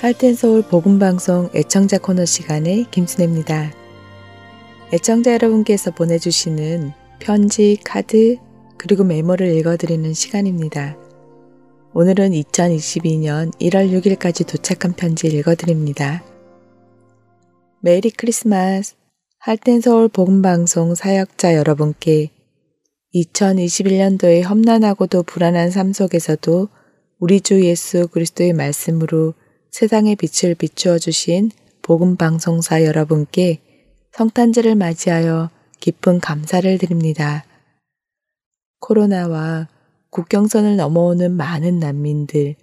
하트앤서울 복음방송 애청자 코너 시간의 김순혜입니다. 애청자 여러분께서 보내주시는 편지, 카드, 그리고 메모를 읽어드리는 시간입니다. 오늘은 2022년 1월 6일까지 도착한 편지 읽어드립니다. Merry Christmas! 하트앤서울 복음방송 사역자 여러분께 2021년도의 험난하고도 불안한 삶 속에서도 우리 주 예수 그리스도의 말씀으로 세상의 빛을 비추어 주신 복음 방송사 여러분께 성탄절을 맞이하여 깊은 감사를 드립니다. 코로나와 국경선을 넘어오는 많은 난민들,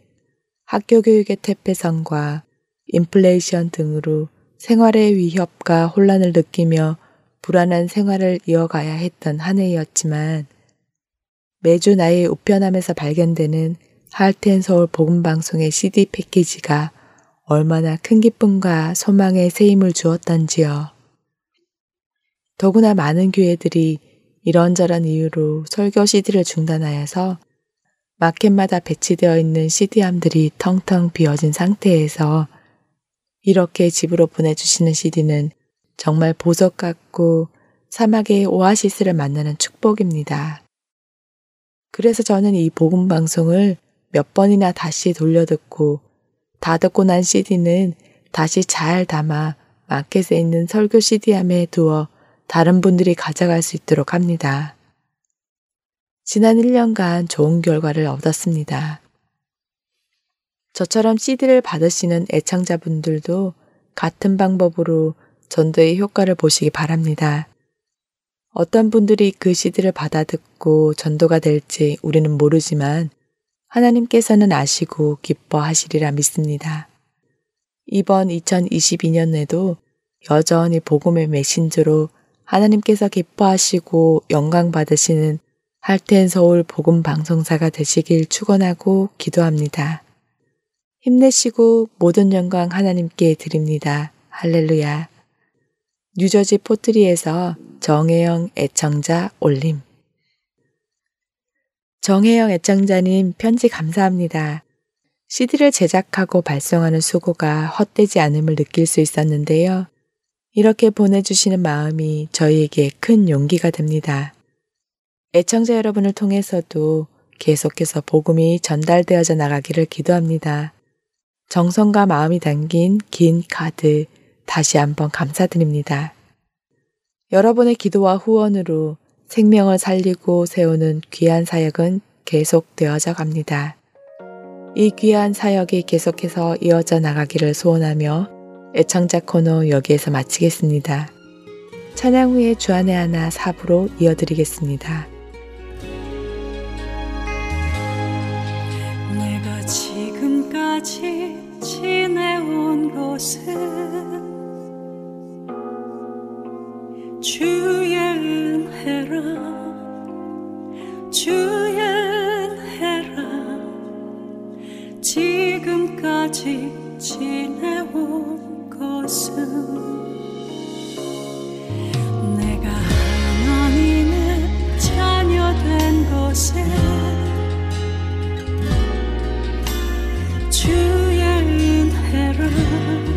학교 교육의 퇴폐선과 인플레이션 등으로 생활의 위협과 혼란을 느끼며 불안한 생활을 이어가야 했던 한 해였지만 매주 나의 우편함에서 발견되는 하트앤 서울 복음방송의 CD 패키지가 얼마나 큰 기쁨과 소망의 새 힘을 주었던지요. 더구나 많은 교회들이 이런저런 이유로 설교 CD를 중단하여서 마켓마다 배치되어 있는 CD함들이 텅텅 비어진 상태에서 이렇게 집으로 보내주시는 CD는 정말 보석 같고 사막의 오아시스를 만나는 축복입니다. 그래서 저는 이 복음 방송을 몇 번이나 다시 돌려듣고 다 듣고 난 CD는 다시 잘 담아 마켓에 있는 설교 CD함에 두어 다른 분들이 가져갈 수 있도록 합니다. 지난 1년간 좋은 결과를 얻었습니다. 저처럼 CD를 받으시는 애창자분들도 같은 방법으로 전도의 효과를 보시기 바랍니다. 어떤 분들이 그 CD를 받아 듣고 전도가 될지 우리는 모르지만 하나님께서는 아시고 기뻐하시리라 믿습니다. 이번 2022년에도 여전히 복음의 메신저로 하나님께서 기뻐하시고 영광 받으시는 할텐 서울 복음 방송사가 되시길 축원하고 기도합니다. 힘내시고 모든 영광 하나님께 드립니다. 할렐루야. 뉴저지 포트리에서 정혜영 애청자 올림. 정혜영 애청자님 편지 감사합니다. CD를 제작하고 발송하는 수고가 헛되지 않음을 느낄 수 있었는데요. 이렇게 보내주시는 마음이 저희에게 큰 용기가 됩니다. 애청자 여러분을 통해서도 계속해서 복음이 전달되어져 나가기를 기도합니다. 정성과 마음이 담긴 긴 카드 다시 한번 감사드립니다. 여러분의 기도와 후원으로 생명을 살리고 세우는 귀한 사역은 계속되어져 갑니다. 이 귀한 사역이 계속해서 이어져 나가기를 소원하며 애청자 코너 여기에서 마치겠습니다. 찬양 후에 주안의 하나 사부로 이어드리겠습니다. 내가 지금까지 지내온 곳은 주의 은혜라. 지금까지 지내온 것은 내가 하나님의 자녀 된 것에 주의 은혜라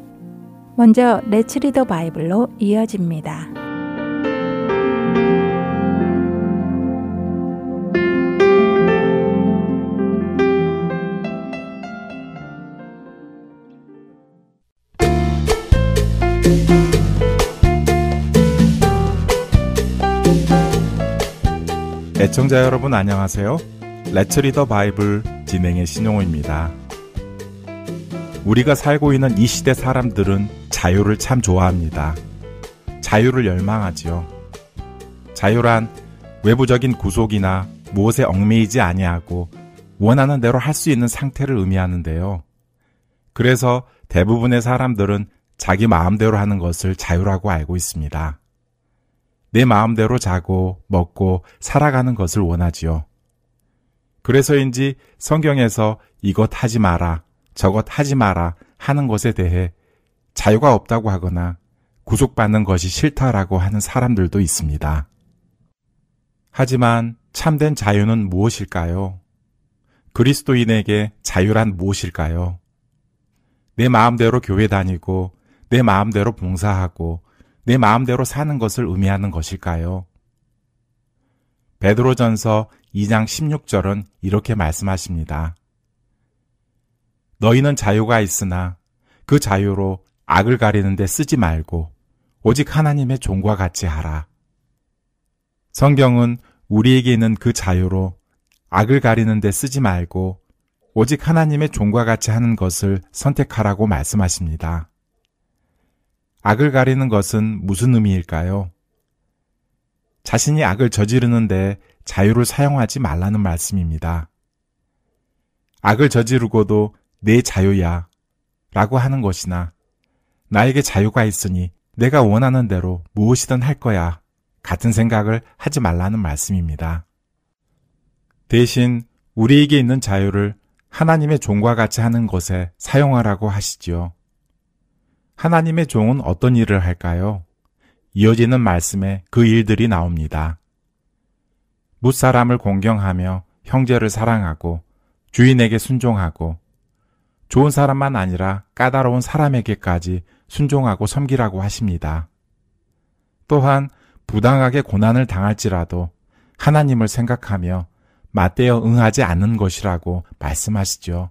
먼저 Let's Read the Bible로 이어집니다. 애청자 여러분 안녕하세요. Let's Read the Bible 진행의 신용호입니다. 우리가 살고 있는 이 시대 사람들은 자유를 참 좋아합니다. 자유를 열망하지요. 자유란 외부적인 구속이나 무엇에 얽매이지 아니하고 원하는 대로 할 수 있는 상태를 의미하는데요. 그래서 대부분의 사람들은 자기 마음대로 하는 것을 자유라고 알고 있습니다. 내 마음대로 자고 먹고 살아가는 것을 원하지요. 그래서인지 성경에서 이것 하지 마라, 저것 하지 마라 하는 것에 대해 자유가 없다고 하거나 구속받는 것이 싫다라고 하는 사람들도 있습니다. 하지만 참된 자유는 무엇일까요? 그리스도인에게 자유란 무엇일까요? 내 마음대로 교회 다니고, 내 마음대로 봉사하고, 내 마음대로 사는 것을 의미하는 것일까요? 베드로전서 2장 16절은 이렇게 말씀하십니다. 너희는 자유가 있으나 그 자유로 악을 가리는데 쓰지 말고 오직 하나님의 종과 같이 하라. 성경은 우리에게 있는 그 자유로 악을 가리는데 쓰지 말고 오직 하나님의 종과 같이 하는 것을 선택하라고 말씀하십니다. 악을 가리는 것은 무슨 의미일까요? 자신이 악을 저지르는데 자유를 사용하지 말라는 말씀입니다. 악을 저지르고도 내 자유야 라고 하는 것이나 나에게 자유가 있으니 내가 원하는 대로 무엇이든 할 거야 같은 생각을 하지 말라는 말씀입니다. 대신 우리에게 있는 자유를 하나님의 종과 같이 하는 것에 사용하라고 하시지요. 하나님의 종은 어떤 일을 할까요? 이어지는 말씀에 그 일들이 나옵니다. 무사람을 공경하며 형제를 사랑하고 주인에게 순종하고 좋은 사람만 아니라 까다로운 사람에게까지 순종하고 섬기라고 하십니다. 또한 부당하게 고난을 당할지라도 하나님을 생각하며 맞대어 응하지 않는 것이라고 말씀하시죠.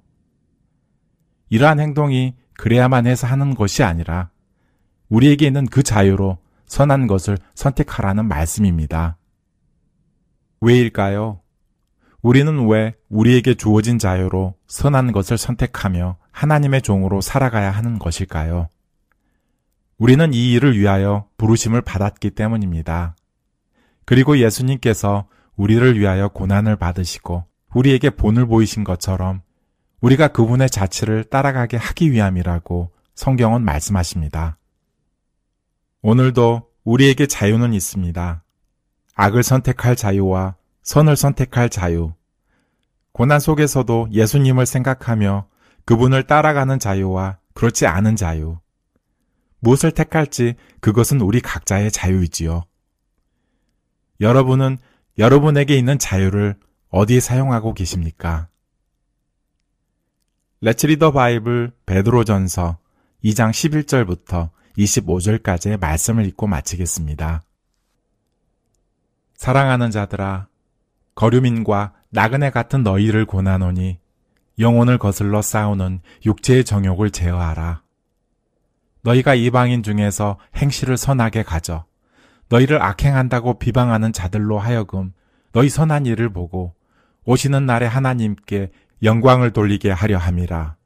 이러한 행동이 그래야만 해서 하는 것이 아니라 우리에게 있는 그 자유로 선한 것을 선택하라는 말씀입니다. 왜일까요? 우리는 왜 우리에게 주어진 자유로 선한 것을 선택하며 하나님의 종으로 살아가야 하는 것일까요? 우리는 이 일을 위하여 부르심을 받았기 때문입니다. 그리고 예수님께서 우리를 위하여 고난을 받으시고 우리에게 본을 보이신 것처럼 우리가 그분의 자취를 따라가게 하기 위함이라고 성경은 말씀하십니다. 오늘도 우리에게 자유는 있습니다. 악을 선택할 자유와 선을 선택할 자유. 고난 속에서도 예수님을 생각하며 그분을 따라가는 자유와 그렇지 않은 자유. 무엇을 택할지 그것은 우리 각자의 자유이지요. 여러분은 여러분에게 있는 자유를 어디에 사용하고 계십니까? 레츠 리더 바이블 베드로전서 2장 11절부터 25절까지의 말씀을 읽고 마치겠습니다. 사랑하는 자들아 거류민과 나그네 같은 너희를 고나노니 영혼을 거슬러 싸우는 육체의 정욕을 제어하라. 너희가 이방인 중에서 행실을 선하게 가져 너희를 악행한다고 비방하는 자들로 하여금 너희 선한 일을 보고 오시는 날에 하나님께 영광을 돌리게 하려 함이라.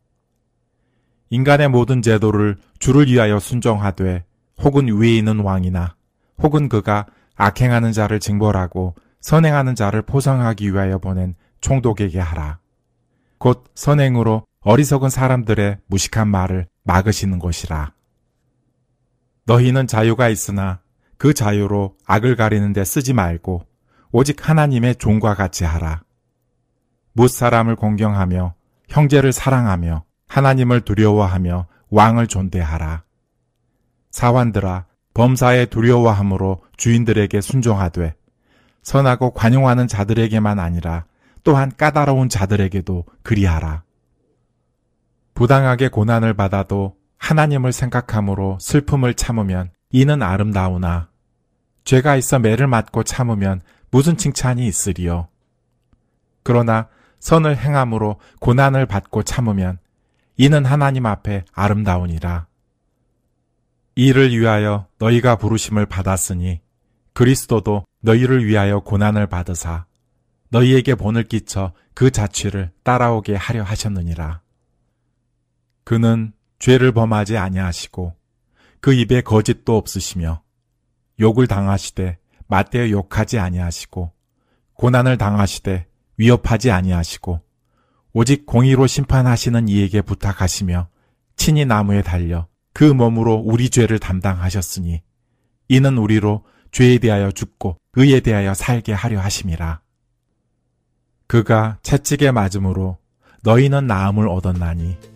인간의 모든 제도를 주를 위하여 순종하되 혹은 위에 있는 왕이나 혹은 그가 악행하는 자를 징벌하고 선행하는 자를 포상하기 위하여 보낸 총독에게 하라. 곧 선행으로 어리석은 사람들의 무식한 말을 막으시는 것이라. 너희는 자유가 있으나 그 자유로 악을 가리는 데 쓰지 말고 오직 하나님의 종과 같이 하라. 무사람을 공경하며 형제를 사랑하며 하나님을 두려워하며 왕을 존대하라. 사환들아 범사에 두려워함으로 주인들에게 순종하되 선하고 관용하는 자들에게만 아니라 또한 까다로운 자들에게도 그리하라. 부당하게 고난을 받아도 하나님을 생각함으로 슬픔을 참으면 이는 아름다우나 죄가 있어 매를 맞고 참으면 무슨 칭찬이 있으리요. 그러나 선을 행함으로 고난을 받고 참으면 이는 하나님 앞에 아름다우니라. 이를 위하여 너희가 부르심을 받았으니 그리스도도 너희를 위하여 고난을 받으사 너희에게 본을 끼쳐 그 자취를 따라오게 하려 하셨느니라. 그는 죄를 범하지 아니하시고 그 입에 거짓도 없으시며 욕을 당하시되 맞대어 욕하지 아니하시고 고난을 당하시되 위협하지 아니하시고 오직 공의로 심판하시는 이에게 부탁하시며 친히 나무에 달려 그 몸으로 우리 죄를 담당하셨으니 이는 우리로 죄에 대하여 죽고 의에 대하여 살게 하려 하심이라. 그가 채찍에 맞음으로 너희는 나음을 얻었나니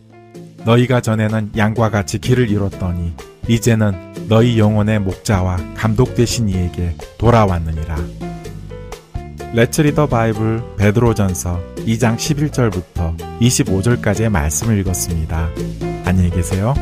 너희가 전에는 양과 같이 길을 잃었더니 이제는 너희 영혼의 목자와 감독 되신 이에게 돌아왔느니라. 레츠 리더 바이블 베드로전서 2장 11절부터 25절까지의 말씀을 읽었습니다. 안녕히 계세요.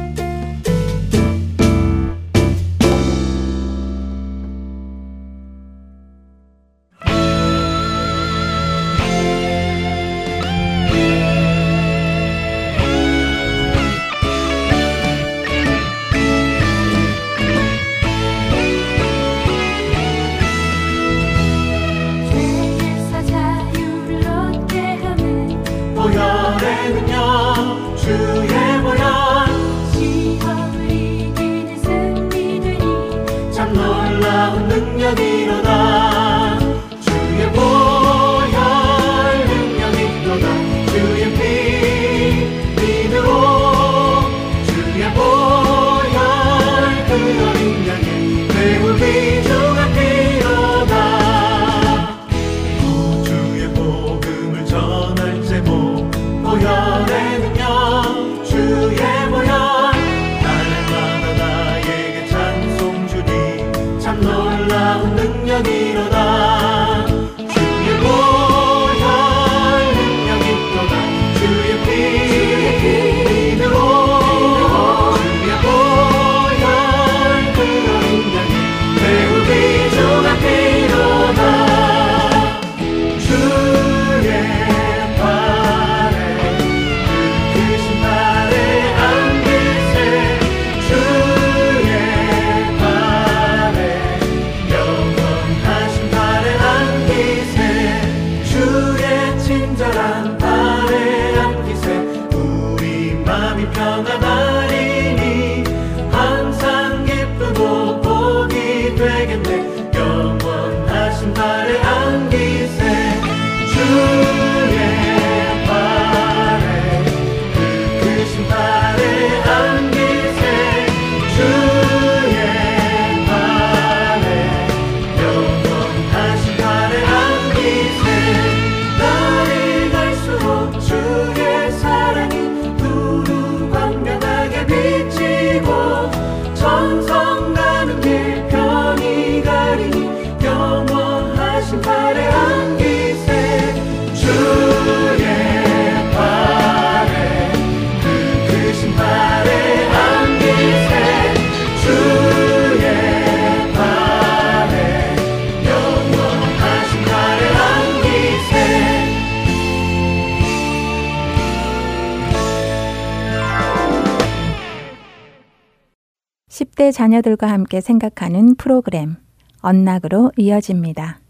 10대 자녀들과 함께 생각하는 프로그램 언락으로 이어집니다.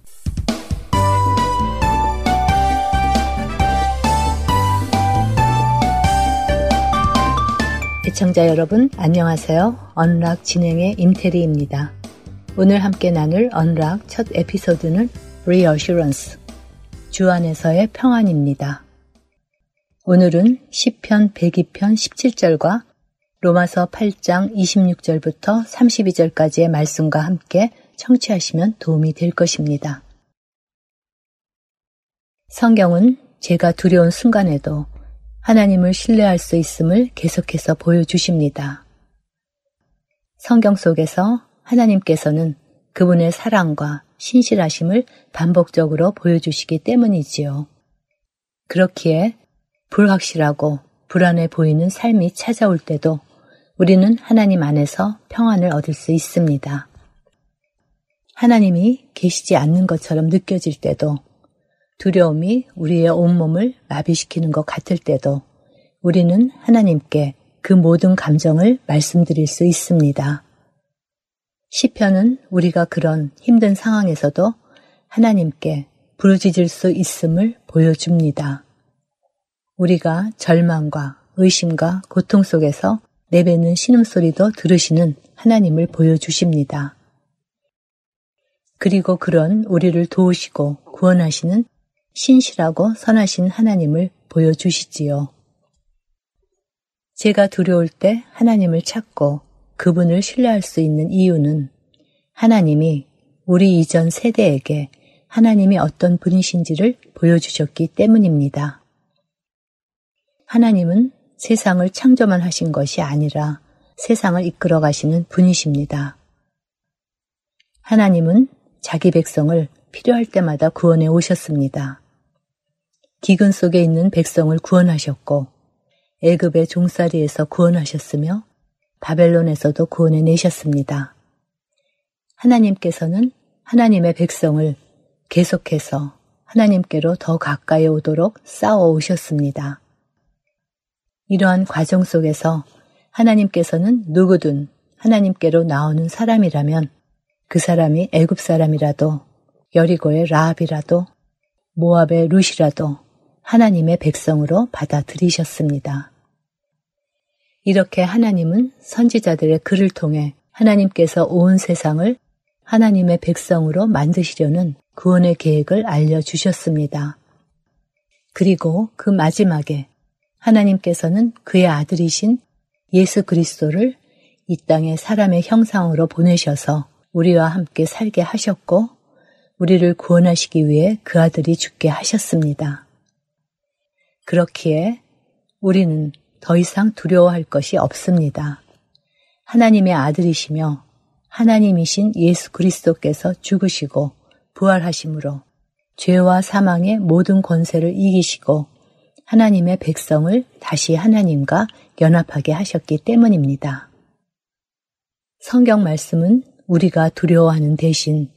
애청자 여러분, 안녕하세요. 언락 진행의 임태리입니다. 오늘 함께 나눌 언락 첫 에피소드는 Reassurance, 주 안에서의 평안입니다. 오늘은 10편 102편 17절과 로마서 8장 26절부터 32절까지의 말씀과 함께 청취하시면 도움이 될 것입니다. 성경은 제가 두려운 순간에도 하나님을 신뢰할 수 있음을 계속해서 보여주십니다. 성경 속에서 하나님께서는 그분의 사랑과 신실하심을 반복적으로 보여주시기 때문이지요. 그렇기에 불확실하고 불안해 보이는 삶이 찾아올 때도 우리는 하나님 안에서 평안을 얻을 수 있습니다. 하나님이 계시지 않는 것처럼 느껴질 때도 두려움이 우리의 온몸을 마비시키는 것 같을 때도 우리는 하나님께 그 모든 감정을 말씀드릴 수 있습니다. 시편은 우리가 그런 힘든 상황에서도 하나님께 부르짖을 수 있음을 보여줍니다. 우리가 절망과 의심과 고통 속에서 내뱉는 신음소리도 들으시는 하나님을 보여주십니다. 그리고 그런 우리를 도우시고 구원하시는 신실하고 선하신 하나님을 보여주시지요. 제가 두려울 때 하나님을 찾고 그분을 신뢰할 수 있는 이유는 하나님이 우리 이전 세대에게 하나님이 어떤 분이신지를 보여주셨기 때문입니다. 하나님은 세상을 창조만 하신 것이 아니라 세상을 이끌어 가시는 분이십니다. 하나님은 자기 백성을 필요할 때마다 구원해 오셨습니다. 기근 속에 있는 백성을 구원하셨고 애굽의 종살이에서 구원하셨으며 바벨론에서도 구원해 내셨습니다. 하나님께서는 하나님의 백성을 계속해서 하나님께로 더 가까이 오도록 쌓아 오셨습니다. 이러한 과정 속에서 하나님께서는 누구든 하나님께로 나오는 사람이라면 그 사람이 애굽 사람이라도 여리고의 라합이라도 모압의 룻이라도 하나님의 백성으로 받아들이셨습니다. 이렇게 하나님은 선지자들의 글을 통해 하나님께서 온 세상을 하나님의 백성으로 만드시려는 구원의 계획을 알려주셨습니다. 그리고 그 마지막에 하나님께서는 그의 아들이신 예수 그리스도를 이 땅에 사람의 형상으로 보내셔서 우리와 함께 살게 하셨고 우리를 구원하시기 위해 그 아들이 죽게 하셨습니다. 그렇기에 우리는 더 이상 두려워할 것이 없습니다. 하나님의 아들이시며 하나님이신 예수 그리스도께서 죽으시고 부활하심으로 죄와 사망의 모든 권세를 이기시고 하나님의 백성을 다시 하나님과 연합하게 하셨기 때문입니다. 성경 말씀은 우리가 두려워하는 대신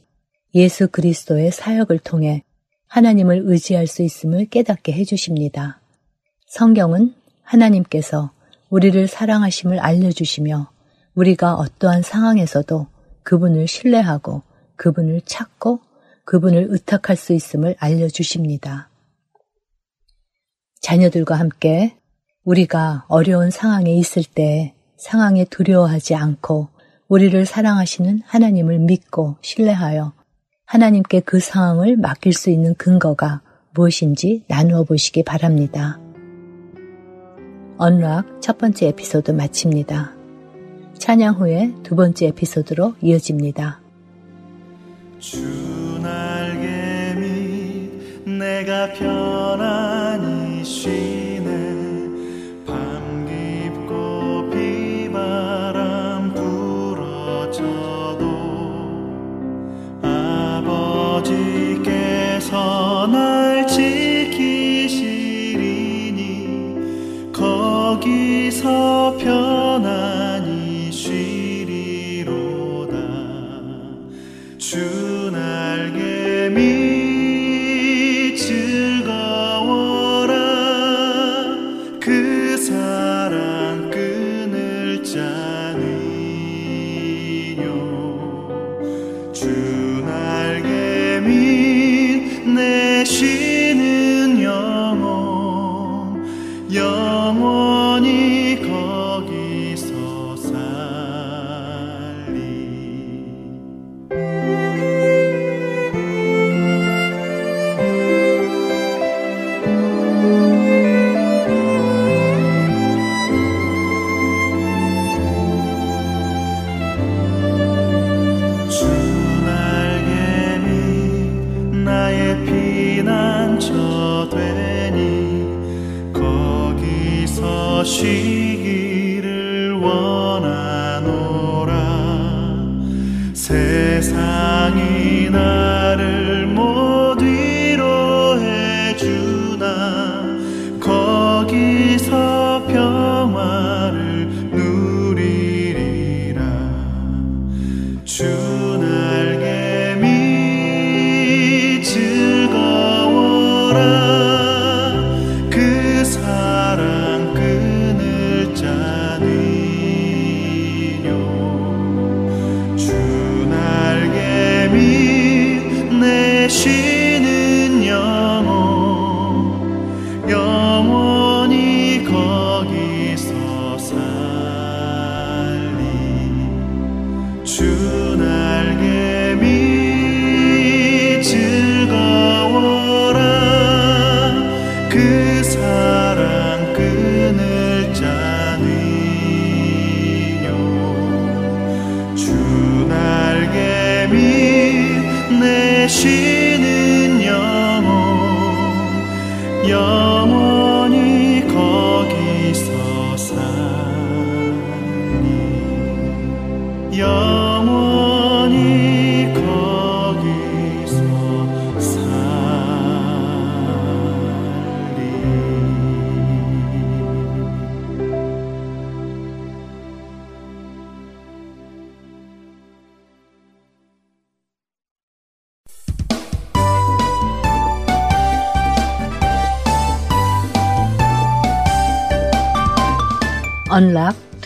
예수 그리스도의 사역을 통해 하나님을 의지할 수 있음을 깨닫게 해주십니다. 성경은 하나님께서 우리를 사랑하심을 알려주시며 우리가 어떠한 상황에서도 그분을 신뢰하고 그분을 찾고 그분을 의탁할 수 있음을 알려주십니다. 자녀들과 함께 우리가 어려운 상황에 있을 때 상황에 두려워하지 않고 우리를 사랑하시는 하나님을 믿고 신뢰하여 하나님께 그 상황을 맡길 수 있는 근거가 무엇인지 나누어 보시기 바랍니다. 언락 첫 번째 에피소드 마칩니다. 찬양 후에 두 번째 에피소드로 이어집니다. 주 날개 밑 내가 편안 히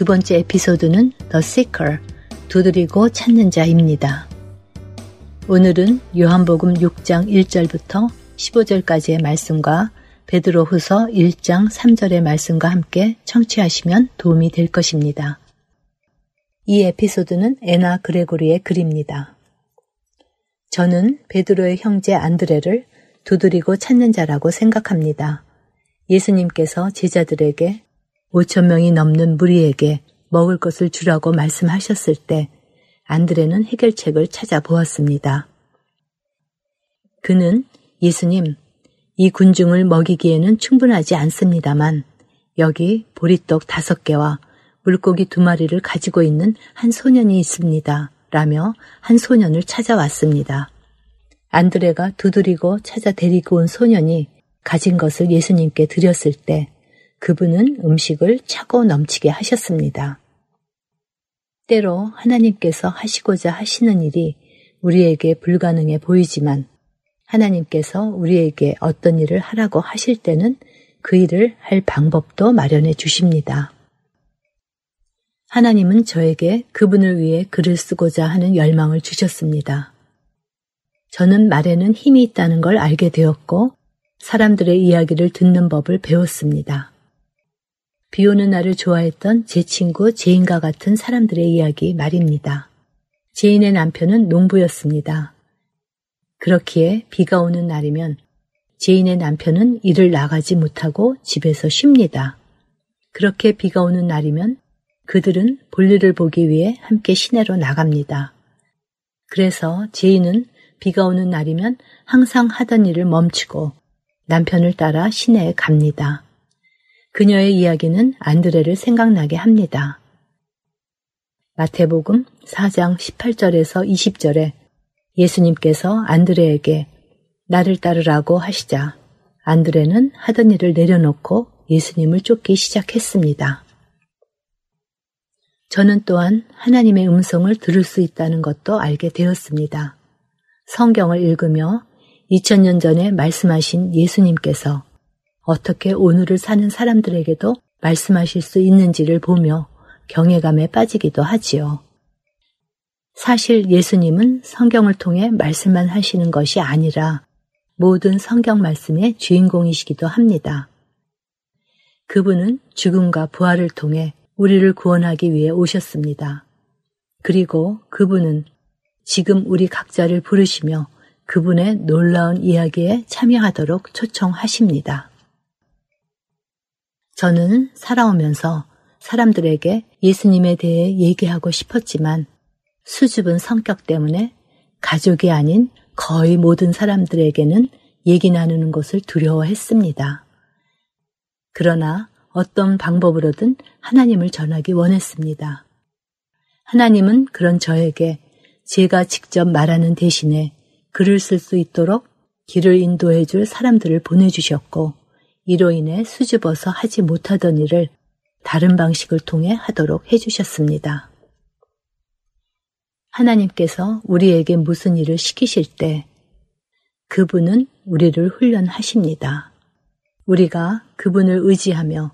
두 번째 에피소드는 The Seeker, 두드리고 찾는 자입니다. 오늘은 요한복음 6장 1절부터 15절까지의 말씀과 베드로 후서 1장 3절의 말씀과 함께 청취하시면 도움이 될 것입니다. 이 에피소드는 에나 그레고리의 글입니다. 저는 베드로의 형제 안드레를 두드리고 찾는 자라고 생각합니다. 예수님께서 제자들에게 5천 명이 넘는 무리에게 먹을 것을 주라고 말씀하셨을 때 안드레는 해결책을 찾아보았습니다. 그는 예수님, 이 군중을 먹이기에는 충분하지 않습니다만 여기 보리떡 다섯 개와 물고기 두 마리를 가지고 있는 한 소년이 있습니다. 라며 한 소년을 찾아왔습니다. 안드레가 두드리고 찾아 데리고 온 소년이 가진 것을 예수님께 드렸을 때 그분은 음식을 차고 넘치게 하셨습니다. 때로 하나님께서 하시고자 하시는 일이 우리에게 불가능해 보이지만 하나님께서 우리에게 어떤 일을 하라고 하실 때는 그 일을 할 방법도 마련해 주십니다. 하나님은 저에게 그분을 위해 글을 쓰고자 하는 열망을 주셨습니다. 저는 말에는 힘이 있다는 걸 알게 되었고 사람들의 이야기를 듣는 법을 배웠습니다. 비 오는 날을 좋아했던 제 친구 제인과 같은 사람들의 이야기 말입니다. 제인의 남편은 농부였습니다. 그렇기에 비가 오는 날이면 제인의 남편은 일을 나가지 못하고 집에서 쉽니다. 그렇게 비가 오는 날이면 그들은 볼일을 보기 위해 함께 시내로 나갑니다. 그래서 제인은 비가 오는 날이면 항상 하던 일을 멈추고 남편을 따라 시내에 갑니다. 그녀의 이야기는 안드레를 생각나게 합니다. 마태복음 4장 18절에서 20절에 예수님께서 안드레에게 나를 따르라고 하시자 안드레는 하던 일을 내려놓고 예수님을 쫓기 시작했습니다. 저는 또한 하나님의 음성을 들을 수 있다는 것도 알게 되었습니다. 성경을 읽으며 2000년 전에 말씀하신 예수님께서 어떻게 오늘을 사는 사람들에게도 말씀하실 수 있는지를 보며 경외감에 빠지기도 하지요. 사실 예수님은 성경을 통해 말씀만 하시는 것이 아니라 모든 성경 말씀의 주인공이시기도 합니다. 그분은 죽음과 부활을 통해 우리를 구원하기 위해 오셨습니다. 그리고 그분은 지금 우리 각자를 부르시며 그분의 놀라운 이야기에 참여하도록 초청하십니다. 저는 살아오면서 사람들에게 예수님에 대해 얘기하고 싶었지만 수줍은 성격 때문에 가족이 아닌 거의 모든 사람들에게는 얘기 나누는 것을 두려워했습니다. 그러나 어떤 방법으로든 하나님을 전하기 원했습니다. 하나님은 그런 저에게 제가 직접 말하는 대신에 글을 쓸 수 있도록 길을 인도해 줄 사람들을 보내주셨고, 이로 인해 수줍어서 하지 못하던 일을 다른 방식을 통해 하도록 해주셨습니다. 하나님께서 우리에게 무슨 일을 시키실 때 그분은 우리를 훈련하십니다. 우리가 그분을 의지하며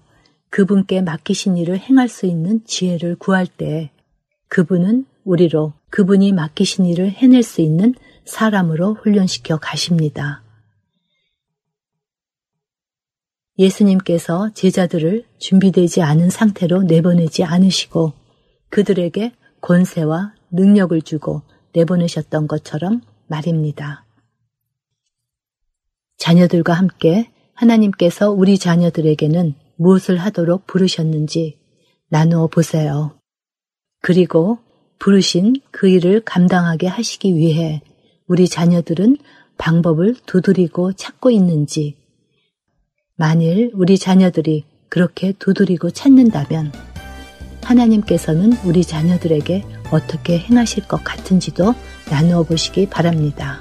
그분께 맡기신 일을 행할 수 있는 지혜를 구할 때 그분은 우리로 그분이 맡기신 일을 해낼 수 있는 사람으로 훈련시켜 가십니다. 예수님께서 제자들을 준비되지 않은 상태로 내보내지 않으시고 그들에게 권세와 능력을 주고 내보내셨던 것처럼 말입니다. 자녀들과 함께 하나님께서 우리 자녀들에게는 무엇을 하도록 부르셨는지 나누어 보세요. 그리고 부르신 그 일을 감당하게 하시기 위해 우리 자녀들은 방법을 두드리고 찾고 있는지, 만일 우리 자녀들이 그렇게 두드리고 찾는다면 하나님께서는 우리 자녀들에게 어떻게 행하실 것 같은지도 나누어 보시기 바랍니다.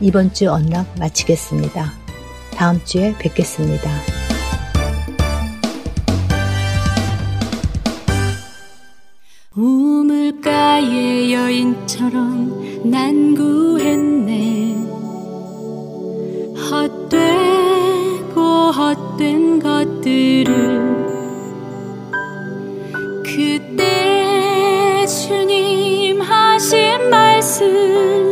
이번 주 언락 마치겠습니다. 다음 주에 뵙겠습니다. 우물가의 여인처럼 난 구했네 헛되고 헛된 것들을 그때 주님 하신 말씀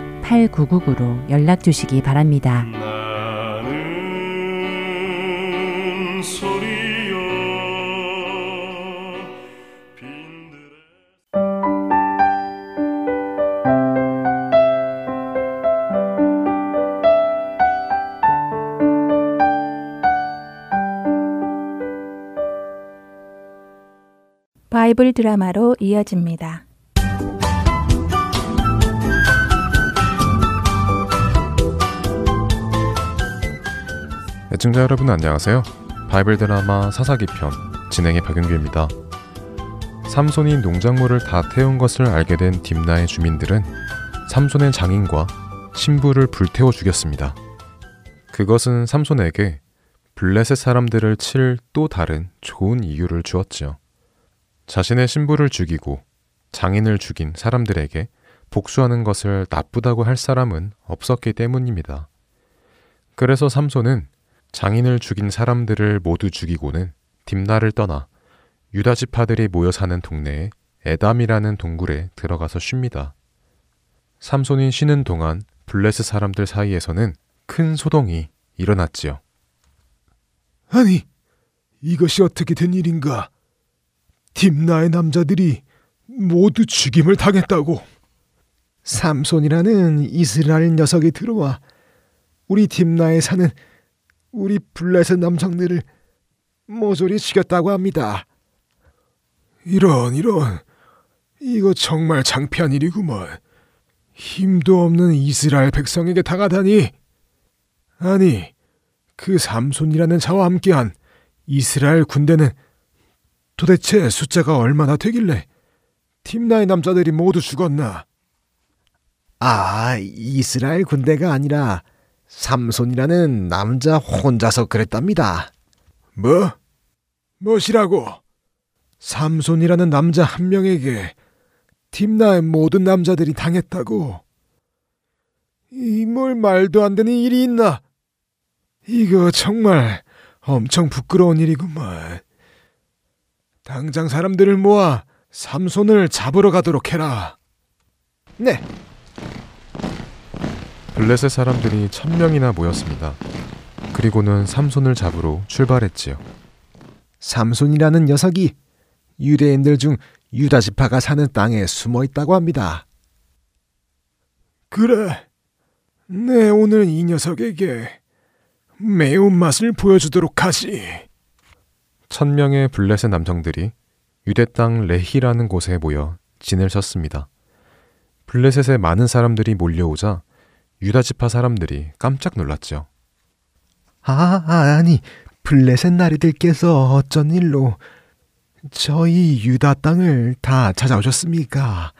602-866-8999로 연락 주시기 바랍니다. 바이블 드라마로 이어집니다. 애청자 여러분 안녕하세요. 바이블 드라마 사사기 편 진행의 박윤규입니다. 삼손이 농작물을 다 태운 것을 알게 된 딥나의 주민들은 삼손의 장인과 신부를 불태워 죽였습니다. 그것은 삼손에게 블레셋 사람들을 칠 또 다른 좋은 이유를 주었지요. 자신의 신부를 죽이고 장인을 죽인 사람들에게 복수하는 것을 나쁘다고 할 사람은 없었기 때문입니다. 그래서 삼손은 장인을 죽인 사람들을 모두 죽이고는 딥나를 떠나 유다 지파들이 모여 사는 동네에 에담이라는 동굴에 들어가서 쉽니다. 삼손이 쉬는 동안 블레스 사람들 사이에서는 큰 소동이 일어났지요. 아니, 이것이 어떻게 된 일인가? 딥나의 남자들이 모두 죽임을 당했다고. 삼손이라는 이스라엘 녀석이 들어와 우리 딥나에 사는 우리 블레셋 남성들을 모조리 죽였다고 합니다. 이런 이런 이거 정말 창피한 일이구먼. 힘도 없는 이스라엘 백성에게 당하다니. 아니, 그 삼손이라는 자와 함께한 이스라엘 군대는 도대체 숫자가 얼마나 되길래 팀나의 남자들이 모두 죽었나? 아, 이스라엘 군대가 아니라 삼손이라는 남자 혼자서 그랬답니다. 뭐? 무엇이라고? 삼손이라는 남자 한 명에게 팀나의 모든 남자들이 당했다고? 이 뭘 말도 안 되는 일이 있나? 이거 정말 엄청 부끄러운 일이구만. 당장 사람들을 모아 삼손을 잡으러 가도록 해라. 네, 블레셋 사람들이 천 명이나 모였습니다. 그리고는 삼손을 잡으러 출발했지요. 삼손이라는 녀석이 유대인들 중 유다 지파가 사는 땅에 숨어 있다고 합니다. 그래. 내 오늘 이 녀석에게 매운맛을 보여주도록 하지. 천 명의 블레셋 남성들이 유대 땅 레히라는 곳에 모여 진을 쳤습니다. 블레셋에 많은 사람들이 몰려오자 유다 지파 사람들이 깜짝 놀랐죠. 아, 아니, 블레셋 나리들께서 어쩐 일로 저희 유다 땅을 다 찾아오셨습니까?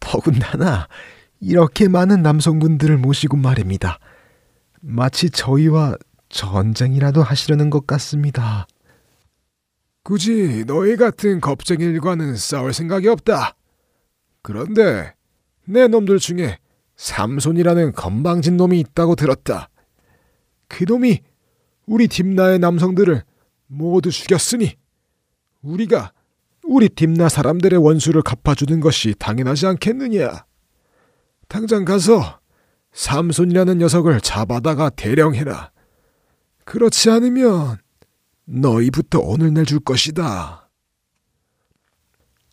더군다나 이렇게 많은 남성분들을 모시고 말입니다. 마치 저희와 전쟁이라도 하시려는 것 같습니다. 굳이 너희 같은 겁쟁이들과는 싸울 생각이 없다. 그런데 내 놈들 중에 삼손이라는 건방진 놈이 있다고 들었다. 그 놈이 우리 딥나의 남성들을 모두 죽였으니 우리가 우리 딥나 사람들의 원수를 갚아주는 것이 당연하지 않겠느냐. 당장 가서 삼손이라는 녀석을 잡아다가 대령해라. 그렇지 않으면 너희부터 오늘 내줄 것이다.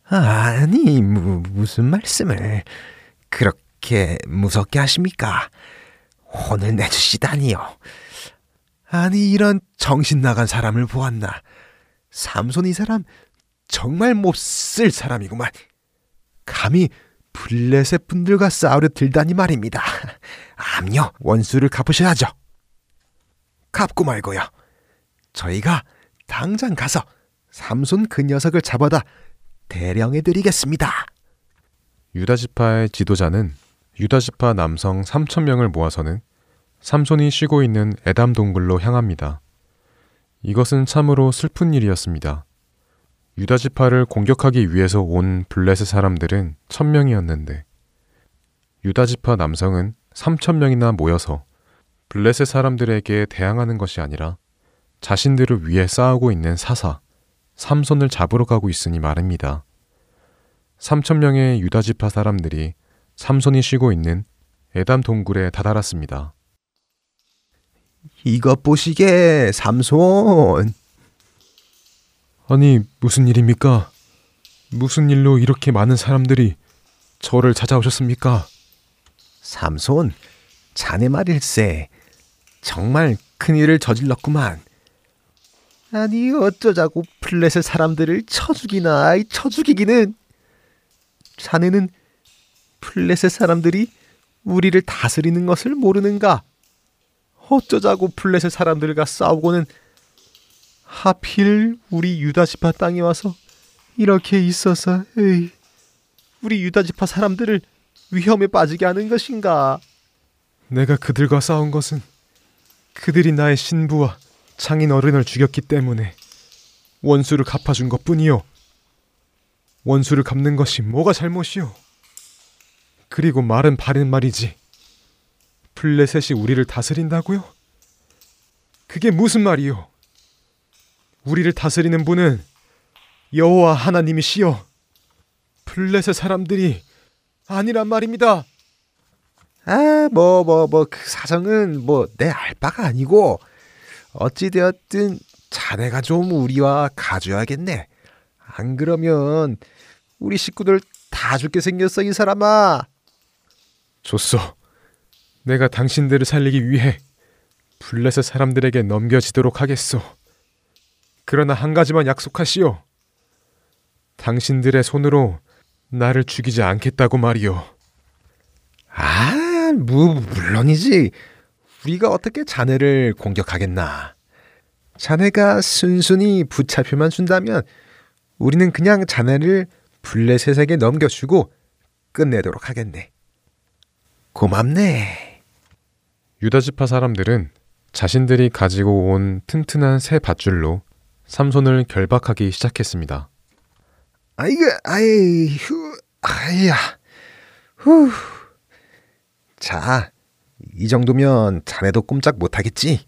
아니, 무, 무슨 말씀을 그렇게 무섭게 하십니까? 혼을 내주시다니요. 아니, 이런 정신 나간 사람을 보았나. 삼손 이 사람 정말 몹쓸 사람이구만. 감히 블레셋 분들과 싸우려 들다니 말입니다. 암요, 원수를 갚으셔야죠. 갚고 말고요. 저희가 당장 가서 삼손 그 녀석을 잡아다 대령해 드리겠습니다. 유다 지파의 지도자는 유다지파 남성 3천명을 모아서는 삼손이 쉬고 있는 에담 동굴로 향합니다. 이것은 참으로 슬픈 일이었습니다. 유다지파를 공격하기 위해서 온 블레셋 사람들은 천명이었는데 유다지파 남성은 3천명이나 모여서 블레셋 사람들에게 대항하는 것이 아니라 자신들을 위해 싸우고 있는 사사, 삼손을 잡으러 가고 있으니 말입니다. 3천명의 유다지파 사람들이 삼손이 쉬고 있는 에담 동굴에 다다랐습니다. 이것 보시게, 삼손. 아니, 무슨 일입니까? 무슨 일로 이렇게 많은 사람들이 저를 찾아오셨습니까? 삼손, 자네 말일세. 정말 큰일을 저질렀구만. 아니 어쩌자고 플랫의 사람들을 쳐 죽이나 쳐 죽이기는 자네는 플랫의 사람들이 우리를 다스리는 것을 모르는가? 어쩌자고 플랫의 사람들과 싸우고는 하필 우리 유다지파 땅에 와서 이렇게 있어서 에이, 우리 유다지파 사람들을 위험에 빠지게 하는 것인가? 내가 그들과 싸운 것은 그들이 나의 신부와 장인 어른을 죽였기 때문에 원수를 갚아준 것 뿐이요. 원수를 갚는 것이 뭐가 잘못이요? 그리고 말은 바른 말이지. 플레셋이 우리를 다스린다고요? 그게 무슨 말이요? 우리를 다스리는 분은 여호와 하나님이시여. 플레셋 사람들이 아니란 말입니다. 아, 뭐, 뭐, 뭐, 그 사정은 뭐, 내 알 바가 아니고, 어찌 되었든 자네가 좀 우리와 가줘야겠네. 안 그러면 우리 식구들 다 죽게 생겼어, 이 사람아. 좋소. 내가 당신들을 살리기 위해 블레셋 사람들에게 넘겨지도록 하겠소. 그러나 한 가지만 약속하시오. 당신들의 손으로 나를 죽이지 않겠다고 말이오. 아, 뭐, 물론이지. 우리가 어떻게 자네를 공격하겠나. 자네가 순순히 붙잡혀만 준다면 우리는 그냥 자네를 블레셋에게 넘겨주고 끝내도록 하겠네. 고맙네. 유다지파 사람들은 자신들이 가지고 온 튼튼한 새 밧줄로 삼손을 결박하기 시작했습니다. 아이고, 아이, 휴, 아이야, 후. 자, 이 정도면 자네도 꼼짝 못하겠지?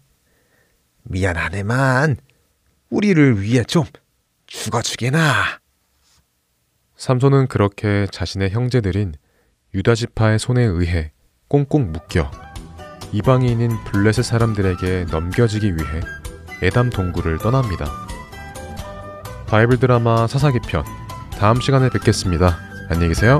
미안하네만 우리를 위해 좀 죽어주게나. 삼손은 그렇게 자신의 형제들인 유다지파의 손에 의해 꽁꽁 묶여 이방인인 블레셋 사람들에게 넘겨지기 위해 에담 동굴을 떠납니다. 바이블 드라마 사사기 편 다음 시간에 뵙겠습니다. 안녕히 계세요.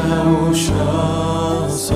찾아오셔서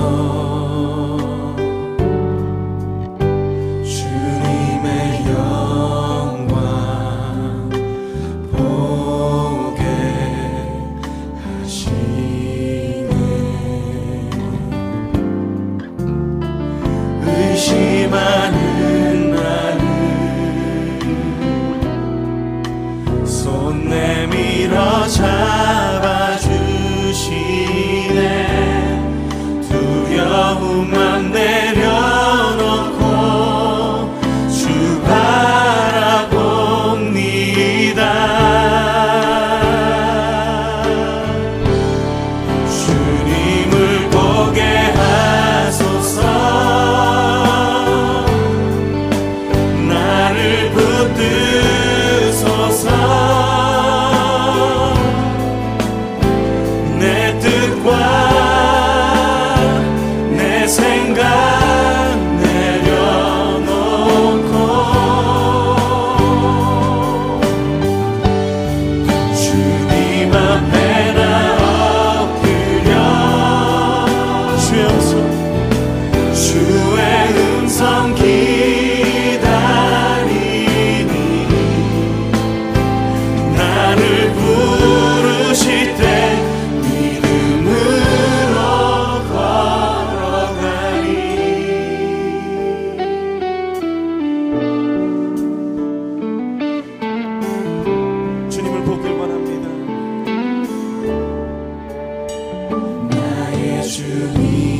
to me.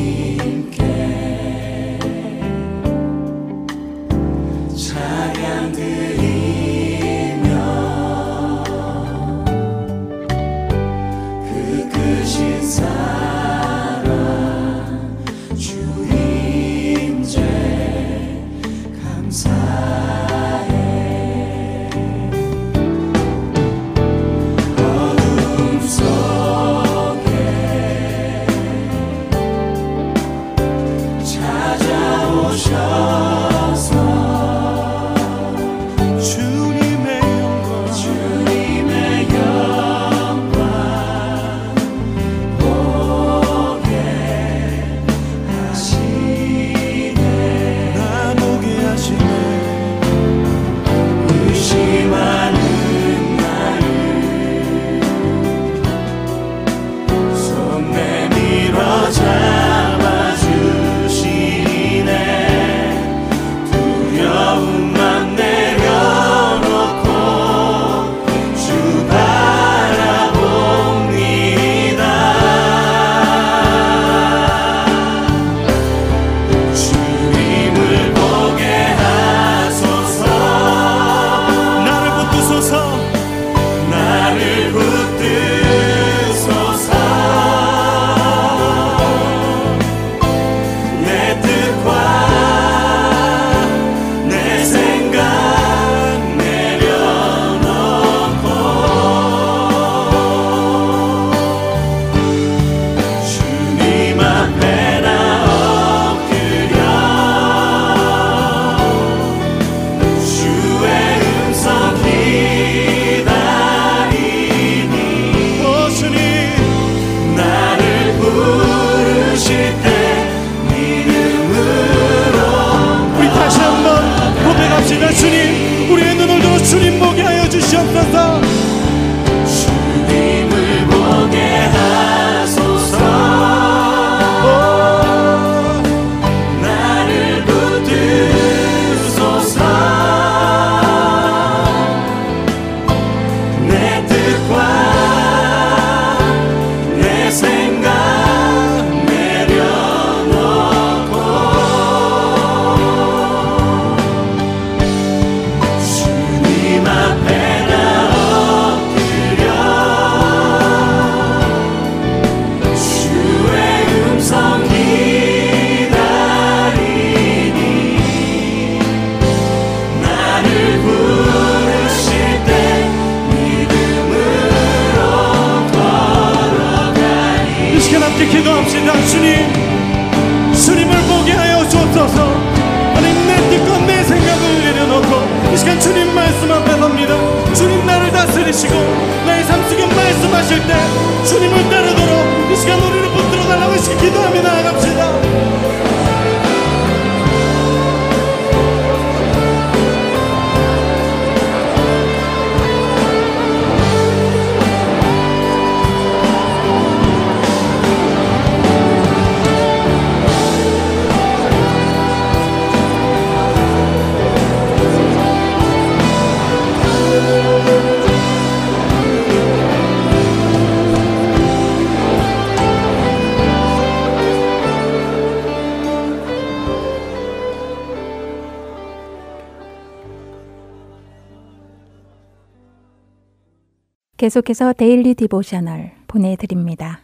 계속해서 Daily Devotional 보내드립니다.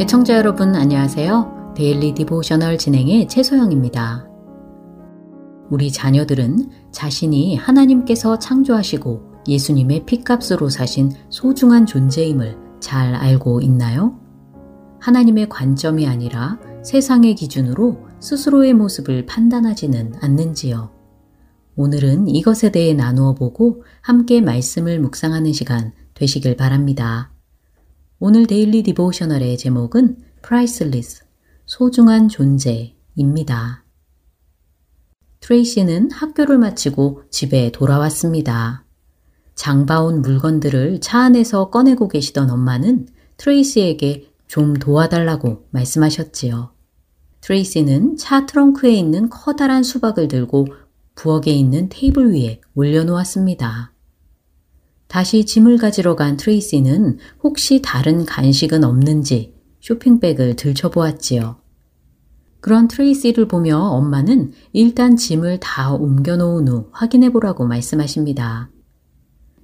애청자 여러분 안녕하세요. Daily Devotional 진행의 최소영입니다. 우리 자녀들은 자신이 하나님께서 창조하시고 예수님의 피값으로 사신 소중한 존재임을 잘 알고 있나요? 하나님의 관점이 아니라 세상의 기준으로 스스로의 모습을 판단하지는 않는지요. 오늘은 이것에 대해 나누어 보고 함께 말씀을 묵상하는 시간 되시길 바랍니다. 오늘 Daily Devotional의 제목은 Priceless, 소중한 존재입니다. 트레이시는 학교를 마치고 집에 돌아왔습니다. 장 봐온 물건들을 차 안에서 꺼내고 계시던 엄마는 트레이시에게 좀 도와달라고 말씀하셨지요. 트레이시는 차 트렁크에 있는 커다란 수박을 들고 부엌에 있는 테이블 위에 올려놓았습니다. 다시 짐을 가지러 간 트레이시는 혹시 다른 간식은 없는지 쇼핑백을 들춰보았지요. 그런 트레이시를 보며 엄마는 일단 짐을 다 옮겨놓은 후 확인해 보라고 말씀하십니다.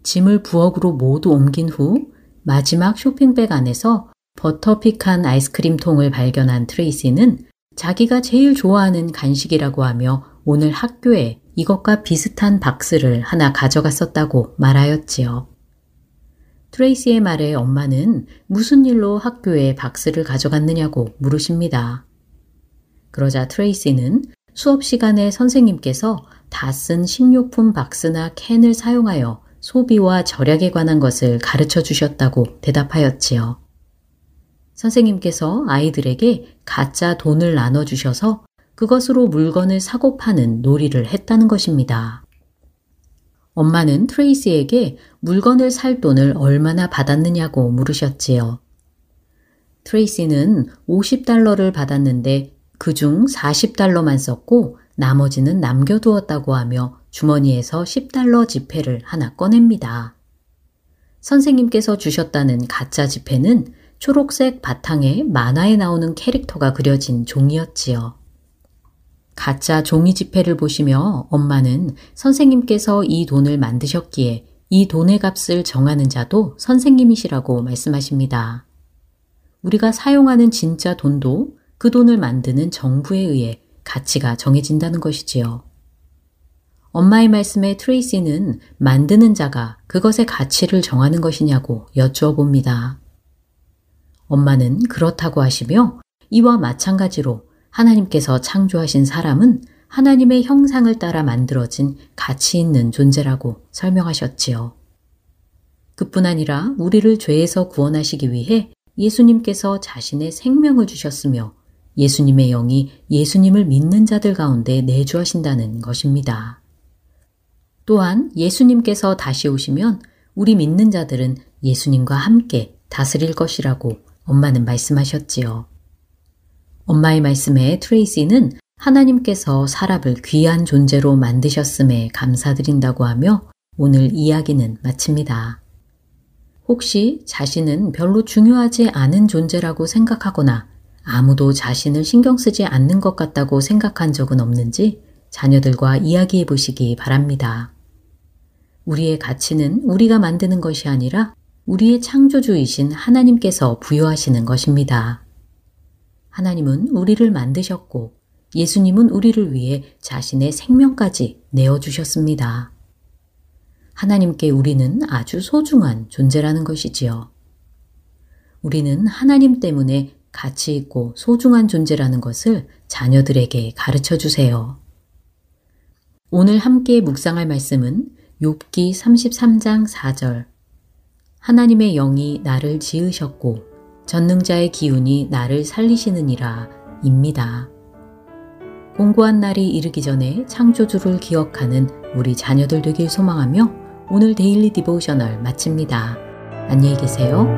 짐을 부엌으로 모두 옮긴 후 마지막 쇼핑백 안에서 butter pecan 아이스크림 통을 발견한 트레이시는 자기가 제일 좋아하는 간식이라고 하며 오늘 학교에 이것과 비슷한 박스를 하나 가져갔었다고 말하였지요. 트레이시의 말에 엄마는 무슨 일로 학교에 박스를 가져갔느냐고 물으십니다. 그러자 트레이시는 수업 시간에 선생님께서 다 쓴 식료품 박스나 캔을 사용하여 소비와 절약에 관한 것을 가르쳐 주셨다고 대답하였지요. 선생님께서 아이들에게 가짜 돈을 나눠주셔서 그것으로 물건을 사고 파는 놀이를 했다는 것입니다. 엄마는 트레이시에게 물건을 살 돈을 얼마나 받았느냐고 물으셨지요. 트레이시는 50달러를 받았는데 그중 40달러만 썼고 나머지는 남겨두었다고 하며 주머니에서 10달러 지폐를 하나 꺼냅니다. 선생님께서 주셨다는 가짜 지폐는 초록색 바탕에 만화에 나오는 캐릭터가 그려진 종이였지요. 가짜 종이 지폐를 보시며 엄마는 선생님께서 이 돈을 만드셨기에 이 돈의 값을 정하는 자도 선생님이시라고 말씀하십니다. 우리가 사용하는 진짜 돈도 그 돈을 만드는 정부에 의해 가치가 정해진다는 것이지요. 엄마의 말씀에 트레이시는 만드는 자가 그것의 가치를 정하는 것이냐고 여쭈어 봅니다. 엄마는 그렇다고 하시며 이와 마찬가지로 하나님께서 창조하신 사람은 하나님의 형상을 따라 만들어진 가치 있는 존재라고 설명하셨지요. 그뿐 아니라 우리를 죄에서 구원하시기 위해 예수님께서 자신의 생명을 주셨으며 예수님의 영이 예수님을 믿는 자들 가운데 내주하신다는 것입니다. 또한 예수님께서 다시 오시면 우리 믿는 자들은 예수님과 함께 다스릴 것이라고 엄마는 말씀하셨지요. 엄마의 말씀에 트레이시는 하나님께서 사람을 귀한 존재로 만드셨음에 감사드린다고 하며 오늘 이야기는 마칩니다. 혹시 자신은 별로 중요하지 않은 존재라고 생각하거나 아무도 자신을 신경 쓰지 않는 것 같다고 생각한 적은 없는지 자녀들과 이야기해 보시기 바랍니다. 우리의 가치는 우리가 만드는 것이 아니라 우리의 창조주이신 하나님께서 부여하시는 것입니다. 하나님은 우리를 만드셨고 예수님은 우리를 위해 자신의 생명까지 내어주셨습니다. 하나님께 우리는 아주 소중한 존재라는 것이지요. 우리는 하나님 때문에 가치 있고 소중한 존재라는 것을 자녀들에게 가르쳐 주세요. 오늘 함께 묵상할 말씀은 욥기 33장 4절. 하나님의 영이 나를 지으셨고 전능자의 기운이 나를 살리시느니라 입니다. 공고한 날이 이르기 전에 창조주를 기억하는 우리 자녀들 되길 소망하며 오늘 데일리 디보셔널 마칩니다. 안녕히 계세요.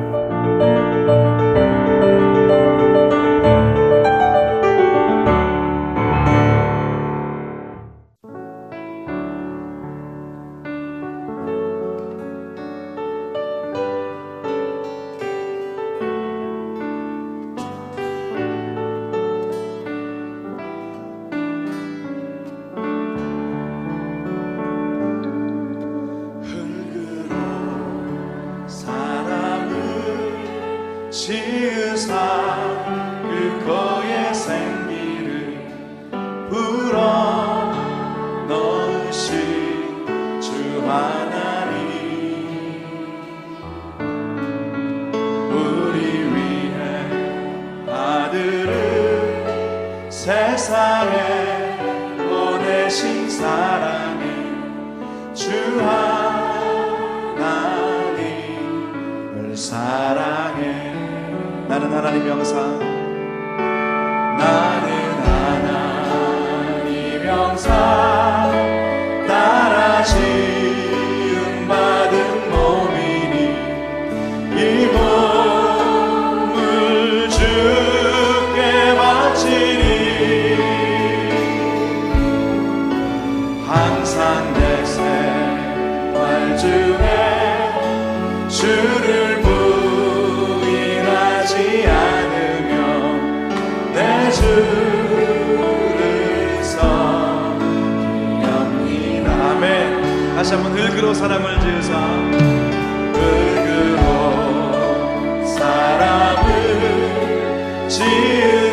지